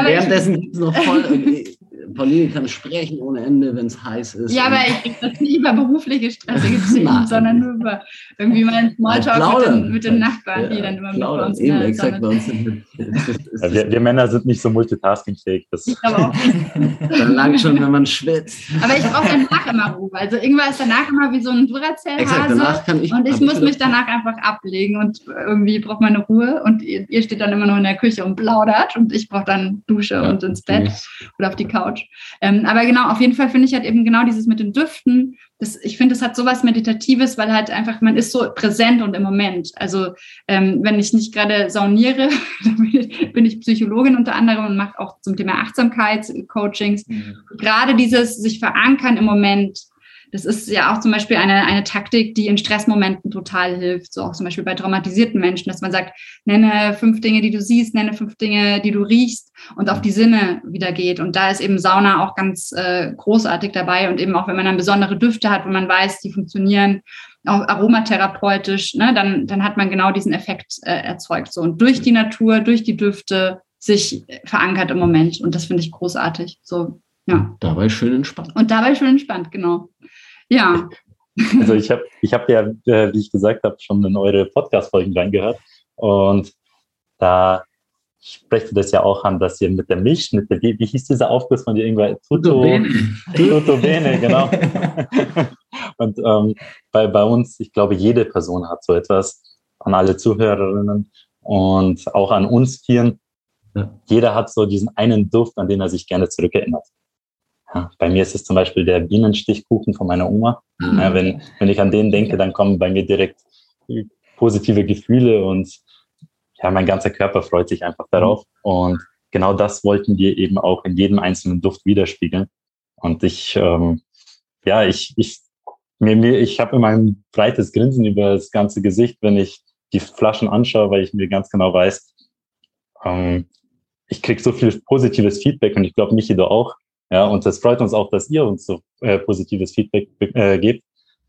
Währenddessen gibt es noch voll. Pauline kann sprechen ohne Ende, wenn es heiß ist. Ja, aber ich rede das nicht über berufliche stressige Themen, sondern nur über irgendwie meinen Smalltalk mit den, mit den Nachbarn, ja, die dann immer plaudern. mit uns Eben, exakt, bei uns sind ja, wir, wir, Männer sind nicht so multitaskingfähig. Das ich auch. dann lang schon, wenn man schwitzt. Aber ich brauche danach immer Ruhe. Also irgendwann ist danach immer wie so ein Duracell-Hase. Und ich muss mich danach einfach ablegen und irgendwie braucht man eine Ruhe. Und ihr, ihr, steht dann immer noch in der Küche und plaudert und ich brauche dann Dusche ja, und ins Bett oder auf die Couch. Ähm, aber genau, auf jeden Fall finde ich halt eben genau dieses mit den Düften. Das, ich finde, es hat sowas Meditatives, weil halt einfach, man ist so präsent und im Moment. Also ähm, wenn ich nicht gerade sauniere, bin ich Psychologin unter anderem und mache auch zum Thema Achtsamkeitscoachings. Mhm. Gerade dieses sich verankern im Moment, das ist ja auch zum Beispiel eine, eine Taktik, die in Stressmomenten total hilft. So auch zum Beispiel bei traumatisierten Menschen, dass man sagt, nenne fünf Dinge, die du siehst, nenne fünf Dinge, die du riechst und auf die Sinne wieder geht. Und da ist eben Sauna auch ganz äh, großartig dabei. Und eben auch, wenn man dann besondere Düfte hat, wo man weiß, die funktionieren auch aromatherapeutisch, ne, dann, dann hat man genau diesen Effekt äh, erzeugt. So und durch die Natur, durch die Düfte sich verankert im Moment. Und das finde ich großartig. So, ja. Dabei schön entspannt. Und dabei schön entspannt, genau. Ja. Also ich habe ich hab ja, äh, wie ich gesagt habe, schon in eure Podcast-Folgen reingehört. Und da sprecht ihr das ja auch an, dass ihr mit der Milch, mit der, wie, wie hieß dieser Aufguss von dir irgendwann? Tutto Bene. Tutto Bene, genau. Und ähm, bei, bei uns, ich glaube, jede Person hat so etwas, an alle Zuhörerinnen und auch an uns Vieren. Jeder hat so diesen einen Duft, an den er sich gerne zurückerinnert. Ja, bei mir ist es zum Beispiel der Bienenstichkuchen von meiner Oma. Mhm. Ja, wenn, wenn ich an den denke, dann kommen bei mir direkt positive Gefühle und ja, mein ganzer Körper freut sich einfach darauf. Und genau das wollten wir eben auch in jedem einzelnen Duft widerspiegeln. Und ich, ähm, ja, ich, ich, mir, mir, ich habe immer ein breites Grinsen über das ganze Gesicht, wenn ich die Flaschen anschaue, weil ich mir ganz genau weiß, ähm, ich krieg so viel positives Feedback und ich glaube, Michi, du auch. Ja, und es freut uns auch, dass ihr uns so äh, positives Feedback äh, gebt.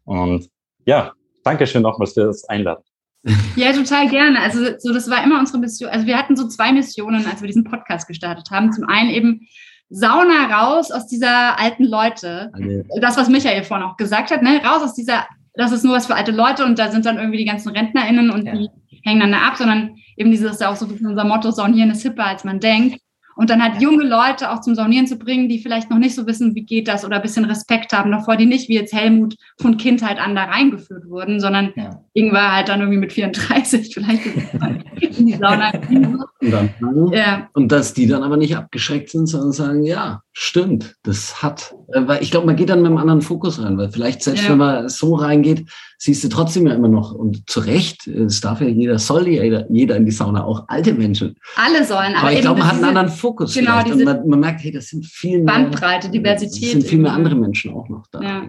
Und ja, danke schön nochmals für das Einladen. Ja, total gerne. Also so, das war immer unsere Mission. Also wir hatten so zwei Missionen, als wir diesen Podcast gestartet haben. Zum einen eben Sauna raus aus dieser alten Leute. Das, was Michael vorhin auch gesagt hat, ne? raus aus dieser, das ist nur was für alte Leute und da sind dann irgendwie die ganzen RentnerInnen und ja. die hängen dann da ab, sondern eben dieses ist ja auch so unser Motto, Saunieren ist hipper, als man denkt. Und dann halt junge Leute auch zum Saunieren zu bringen, die vielleicht noch nicht so wissen, wie geht das oder ein bisschen Respekt haben davor, die nicht wie jetzt Helmut von Kindheit an da reingeführt wurden, sondern ja. irgendwann halt dann irgendwie mit 34 vielleicht in die Sauna. Und, dann, ja. und dass die dann aber nicht abgeschreckt sind, sondern sagen, ja, stimmt, das hat, äh, weil ich glaube, man geht dann mit einem anderen Fokus rein, weil vielleicht selbst ja. wenn man so reingeht, siehst du trotzdem ja immer noch und zu Recht, es darf ja jeder, soll jeder, jeder in die Sauna, auch alte Menschen. Alle sollen. Aber, aber ich glaube, man hat einen anderen Fokus. Genau, und man, man, merkt, hey, das sind viel mehr. Bandbreite, Diversität. Es sind viel mehr andere Menschen auch noch da. Ja.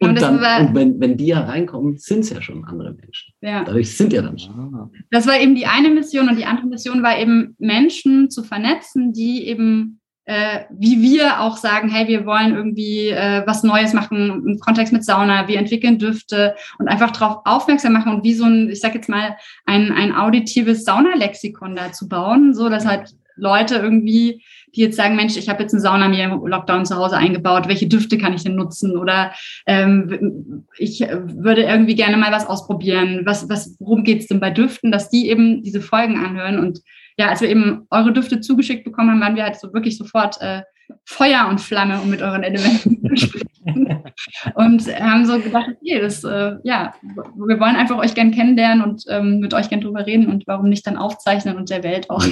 Und, und, dann, war, und wenn, wenn die ja reinkommen, sind es ja schon andere Menschen. Ja. Dadurch sind ja dann schon. Das war eben die eine Mission und die andere Mission war eben Menschen zu vernetzen, die eben äh, wie wir auch sagen, hey, wir wollen irgendwie äh, was Neues machen im Kontext mit Sauna, wir entwickeln Düfte und einfach darauf aufmerksam machen und wie so ein, ich sag jetzt mal, ein, ein auditives Saunalexikon da zu bauen, so dass halt Leute irgendwie, die jetzt sagen, Mensch, ich habe jetzt eine Sauna mir im Lockdown zu Hause eingebaut, welche Düfte kann ich denn nutzen? Oder ähm, ich würde irgendwie gerne mal was ausprobieren. Was, was, worum geht es denn bei Düften, dass die eben diese Folgen anhören und ja, als wir eben eure Düfte zugeschickt bekommen haben, waren wir halt so wirklich sofort äh, Feuer und Flamme, um mit euren Elementen zu sprechen. und haben so gedacht, okay, das, äh, ja, wir wollen einfach euch gern kennenlernen und ähm, mit euch gern drüber reden und warum nicht dann aufzeichnen und der Welt auch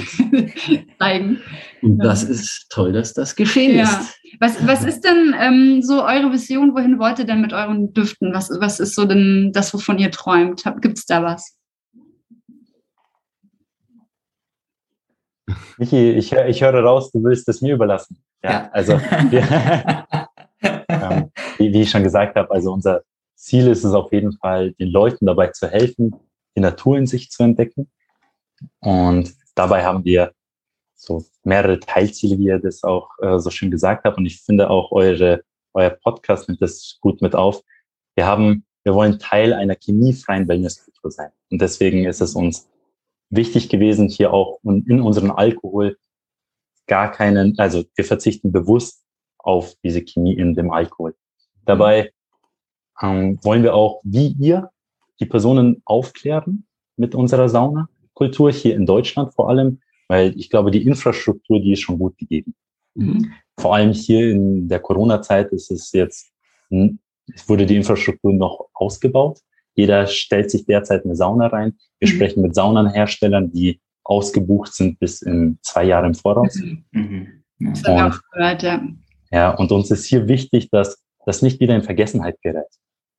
zeigen. Und das ist toll, dass das geschehen ja. ist. Was, was ist denn ähm, so eure Vision? Wohin wollt ihr denn mit euren Düften? Was, was ist so denn das, wovon ihr träumt? Gibt es da was? Michi, ich, ich höre raus, du willst es mir überlassen. Ja, ja. also wir, ähm, wie, wie, ich schon gesagt habe, also unser Ziel ist es auf jeden Fall, den Leuten dabei zu helfen, die Natur in sich zu entdecken. Und dabei haben wir so mehrere Teilziele, wie ihr das auch äh, so schön gesagt habt. Und ich finde auch eure, euer Podcast nimmt das gut mit auf. Wir haben, wir wollen Teil einer chemiefreien Wellnesskultur sein. Und deswegen ist es uns wichtig gewesen, hier auch in unserem Alkohol gar keinen, also wir verzichten bewusst auf diese Chemie in dem Alkohol. Dabei ähm, wollen wir auch, wie ihr, die Personen aufklären mit unserer Saunakultur hier in Deutschland vor allem, weil ich glaube, die Infrastruktur, die ist schon gut gegeben. Mhm. Vor allem hier in der Corona-Zeit ist es jetzt, es wurde die Infrastruktur noch ausgebaut. Jeder stellt sich derzeit eine Sauna rein. Wir mhm. sprechen mit Saunenherstellern, die ausgebucht sind bis in zwei Jahre im Voraus. Mhm. mhm. Das habe ich auch gehört, ja. Ja, und uns ist hier wichtig, dass das nicht wieder in Vergessenheit gerät.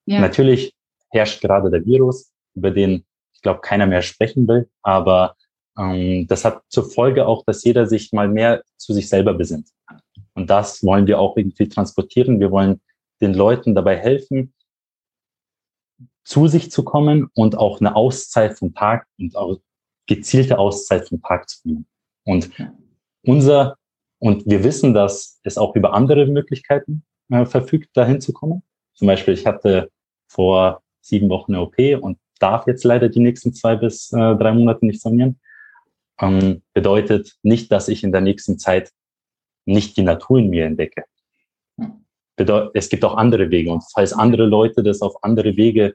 Ja. Natürlich herrscht gerade der Virus, über den ich glaube keiner mehr sprechen will, aber ähm, das hat zur Folge auch, dass jeder sich mal mehr zu sich selber besinnt. Und das wollen wir auch irgendwie transportieren. Wir wollen den Leuten dabei helfen, zu sich zu kommen und auch eine Auszeit vom Tag und auch gezielte Auszeit vom Tag zu nehmen. Und unser, und wir wissen, dass es auch über andere Möglichkeiten äh, verfügt, dahin zu kommen. Zum Beispiel, ich hatte vor sieben Wochen eine OP und darf jetzt leider die nächsten zwei bis äh, drei Monate nicht sanieren. Ähm, bedeutet nicht, dass ich in der nächsten Zeit nicht die Natur in mir entdecke. Bedeut es gibt auch andere Wege. Und falls andere Leute das auf andere Wege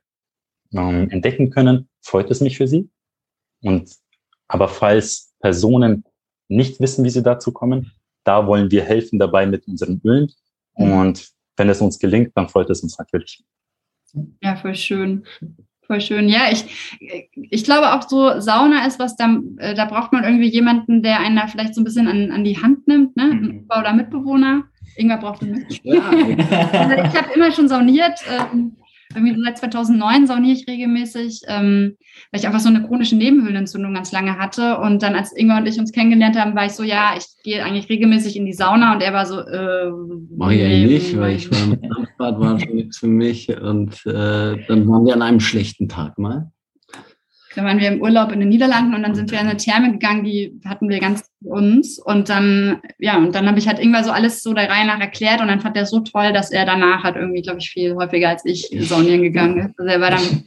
ähm, entdecken können, freut es mich für sie. Und aber falls Personen nicht wissen, wie sie dazu kommen, da wollen wir helfen dabei mit unseren Ölen. Und wenn es uns gelingt, dann freut es uns natürlich. Ja, voll schön. Voll schön. Ja, ich, ich glaube auch so, Sauna ist was, da, äh, da braucht man irgendwie jemanden, der einen da vielleicht so ein bisschen an, an die Hand nimmt, ne? Mhm. Oder Mitbewohner. Irgendwer braucht einen Mitbewohner. Ja. also ich habe immer schon sauniert. Ähm, irgendwie seit 2009 sauniere ich regelmäßig, ähm, weil ich einfach so eine chronische Nebenhöhlenentzündung ganz lange hatte. Und dann, als Ingwer und ich uns kennengelernt haben, war ich so, ja, ich gehe eigentlich regelmäßig in die Sauna. Und er war so, äh, Mach ich nee, nicht, weil ich war im Dampfbad, war schon nichts für mich. Und äh, dann waren wir an einem schlechten Tag mal. Da waren wir im Urlaub in den Niederlanden und dann sind wir in eine Therme gegangen, die hatten wir ganz für uns. Und dann, ja, und dann habe ich halt irgendwann so alles so der Reihe nach erklärt und dann fand er so toll, dass er danach hat irgendwie, glaube ich, viel häufiger als ich saunieren gegangen ist. Also er war dann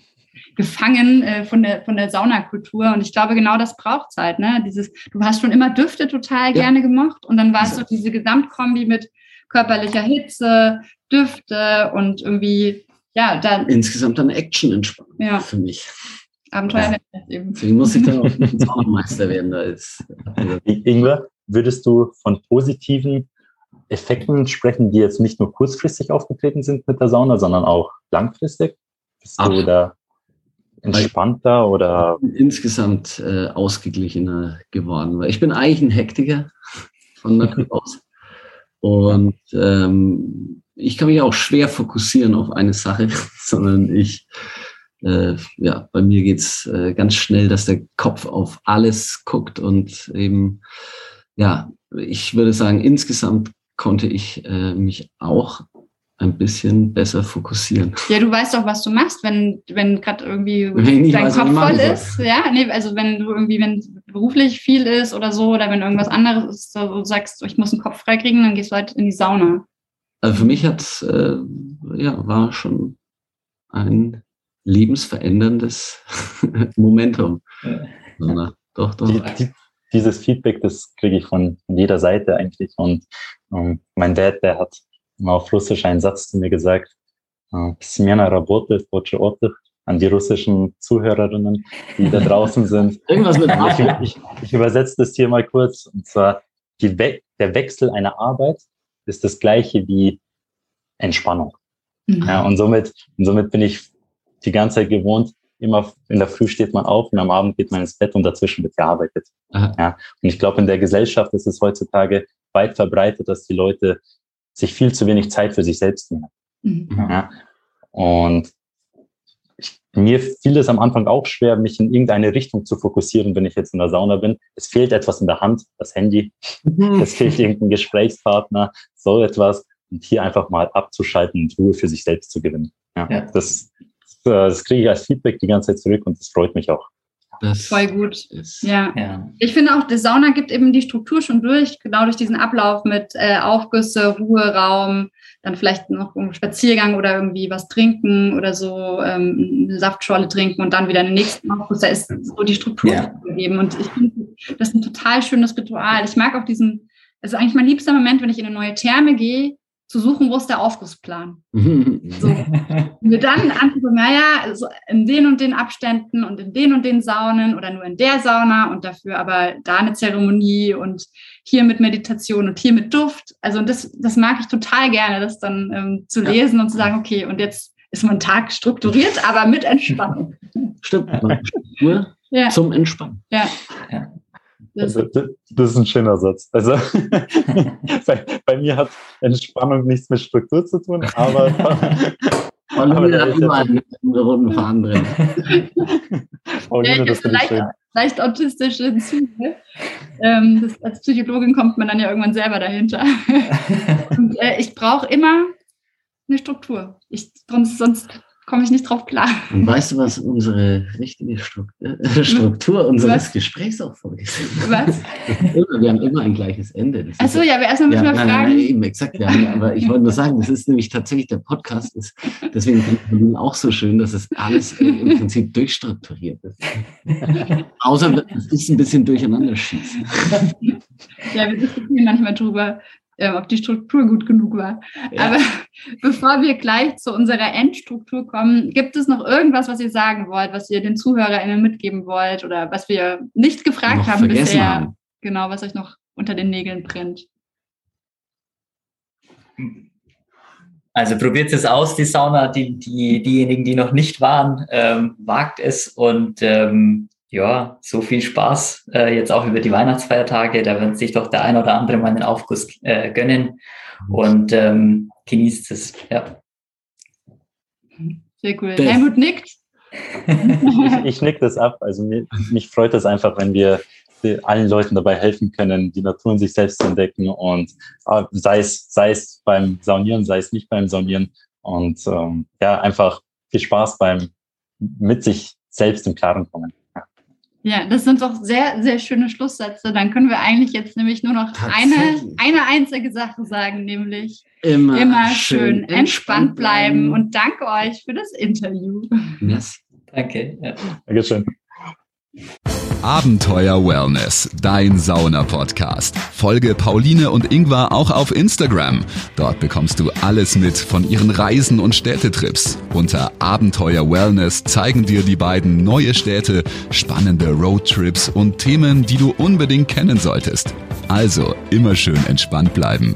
gefangen äh, von der, von der Saunakultur. Und ich glaube, genau das braucht es halt, ne? Dieses, du hast schon immer Düfte total ja. gerne gemocht und dann war es so diese Gesamtkombi mit körperlicher Hitze, Düfte und irgendwie, ja, dann. Insgesamt eine Action-Entspannung ja. für mich. Abenteuer ja. eben. Deswegen muss ich dann auch Zaubermeister werden. Da ist. Ingwer, würdest du von positiven Effekten sprechen, die jetzt nicht nur kurzfristig aufgetreten sind mit der Sauna, sondern auch langfristig? Bist Ach. du da entspannter oder? Insgesamt äh, ausgeglichener geworden. Weil ich bin eigentlich ein Hektiker von Natur aus. Und ähm, ich kann mich auch schwer fokussieren auf eine Sache, sondern ich äh, ja, bei mir geht's äh, ganz schnell, dass der Kopf auf alles guckt und eben, ja, ich würde sagen, insgesamt konnte ich äh, mich auch ein bisschen besser fokussieren. Ja, du weißt doch, was du machst, wenn, wenn gerade irgendwie wenn dein weiß, Kopf voll ist. Ja, nee, also wenn du irgendwie, wenn beruflich viel ist oder so, oder wenn irgendwas anderes ist, so, du sagst, ich muss den Kopf freikriegen, dann gehst du halt in die Sauna. Also für mich hat, äh, ja, war schon ein lebensveränderndes Momentum. Ja. doch, doch. Die, die, dieses Feedback, das kriege ich von jeder Seite eigentlich. Und ähm, mein Dad, der hat mal auf Russisch einen Satz zu mir gesagt, äh, Smena работает, an die russischen Zuhörerinnen, die da draußen sind. Irgendwas mit ich, ich, ich übersetze das hier mal kurz. Und zwar, die We der Wechsel einer Arbeit ist das gleiche wie Entspannung. Mhm. Ja, und somit, und somit bin ich die ganze Zeit gewohnt, immer in der Früh steht man auf und am Abend geht man ins Bett und dazwischen wird gearbeitet. Ja, und ich glaube, in der Gesellschaft ist es heutzutage weit verbreitet, dass die Leute sich viel zu wenig Zeit für sich selbst nehmen. Mhm. Ja, und ich, mir fiel es am Anfang auch schwer, mich in irgendeine Richtung zu fokussieren, wenn ich jetzt in der Sauna bin. Es fehlt etwas in der Hand, das Handy. Mhm. Es fehlt irgendein Gesprächspartner, so etwas. Und hier einfach mal abzuschalten und Ruhe für sich selbst zu gewinnen. Ja, ja. Das, das kriege ich als Feedback die ganze Zeit zurück und das freut mich auch. Das Voll gut. Ja. ja. Ich finde auch, die Sauna gibt eben die Struktur schon durch, genau durch diesen Ablauf mit äh, Aufgüsse, Ruheraum, dann vielleicht noch einen Spaziergang oder irgendwie was trinken oder so, ähm, eine Saftschorle trinken und dann wieder den nächsten Aufguss. Da ist so die Struktur ja. gegeben. Und ich finde, das ist ein total schönes Ritual. Ich mag auch diesen, also eigentlich mein liebster Moment, wenn ich in eine neue Therme gehe zu suchen, wo ist der Aufgussplan. so. mir dann angucken, naja, also in den und den Abständen und in den und den Saunen oder nur in der Sauna und dafür aber da eine Zeremonie und hier mit Meditation und hier mit Duft. Also das, das mag ich total gerne, das dann ähm, zu lesen ja. und zu sagen, okay, und jetzt ist mein Tag strukturiert, aber mit Entspannung. Stimmt, Struktur ja. zum Entspannen. Ja. ja. Also, das ist ein schöner Satz. Also bei, bei, mir hat Entspannung nichts mit Struktur zu tun, aber. Pauline hat immer einen roten Faden drin. Pauline, das finde ich schön. Leicht autistische Züge. Ähm, das, als Psychologin kommt man dann ja irgendwann selber dahinter. Und äh, ich brauche immer eine Struktur. Ich, sonst, sonst komme ich nicht drauf klar. Und weißt du, was unsere richtige Struktur, äh, Struktur unseres was? Gesprächs auch vorgesehen hat? Was? wir haben immer ein gleiches Ende. Achso, ja, aber erstmal müssen ja, wir nein, fragen. Nein, eben, exakt. Ja, aber ich wollte nur sagen, das ist nämlich tatsächlich der Podcast, ist, deswegen finde ich auch so schön, dass es alles im Prinzip durchstrukturiert ist. Außer es ist ein bisschen durcheinander schießen. ja, wir diskutieren manchmal drüber, äh, ob die Struktur gut genug war. Ja. Aber bevor wir gleich zu unserer Endstruktur kommen, gibt es noch irgendwas, was ihr sagen wollt, was ihr den ZuhörerInnen mitgeben wollt oder was wir nicht gefragt noch haben bisher? Haben. Genau, was euch noch unter den Nägeln brennt. Also probiert es aus, die Sauna, die, die, diejenigen, die noch nicht waren, ähm, wagt es und ähm, ja, so viel Spaß äh, jetzt auch über die Weihnachtsfeiertage. Da wird sich doch der ein oder andere mal einen Aufguss äh, gönnen und ähm, genießt es. Ja. Sehr cool. Das Helmut nickt. ich, ich nick das ab. Also mir, mich freut es einfach, wenn wir allen Leuten dabei helfen können, die Natur in sich selbst zu entdecken und äh, sei es, sei es beim Saunieren, sei es nicht beim Saunieren und ähm, ja, einfach viel Spaß beim mit sich selbst im Klaren kommen. Ja, das sind doch sehr, sehr schöne Schlusssätze. Dann können wir eigentlich jetzt nämlich nur noch eine, eine einzige Sache sagen, nämlich immer, immer schön entspannt, entspannt bleiben. Und danke euch für das Interview. Yes. Danke. Ja. Dankeschön. Abenteuer Wellness, dein Sauna-Podcast. Folge Pauline und Ingvar auch auf Instagram. Dort bekommst du alles mit von ihren Reisen und Städtetrips. Unter Abenteuer Wellness zeigen dir die beiden neue Städte, spannende Roadtrips und Themen, die du unbedingt kennen solltest. Also immer schön entspannt bleiben.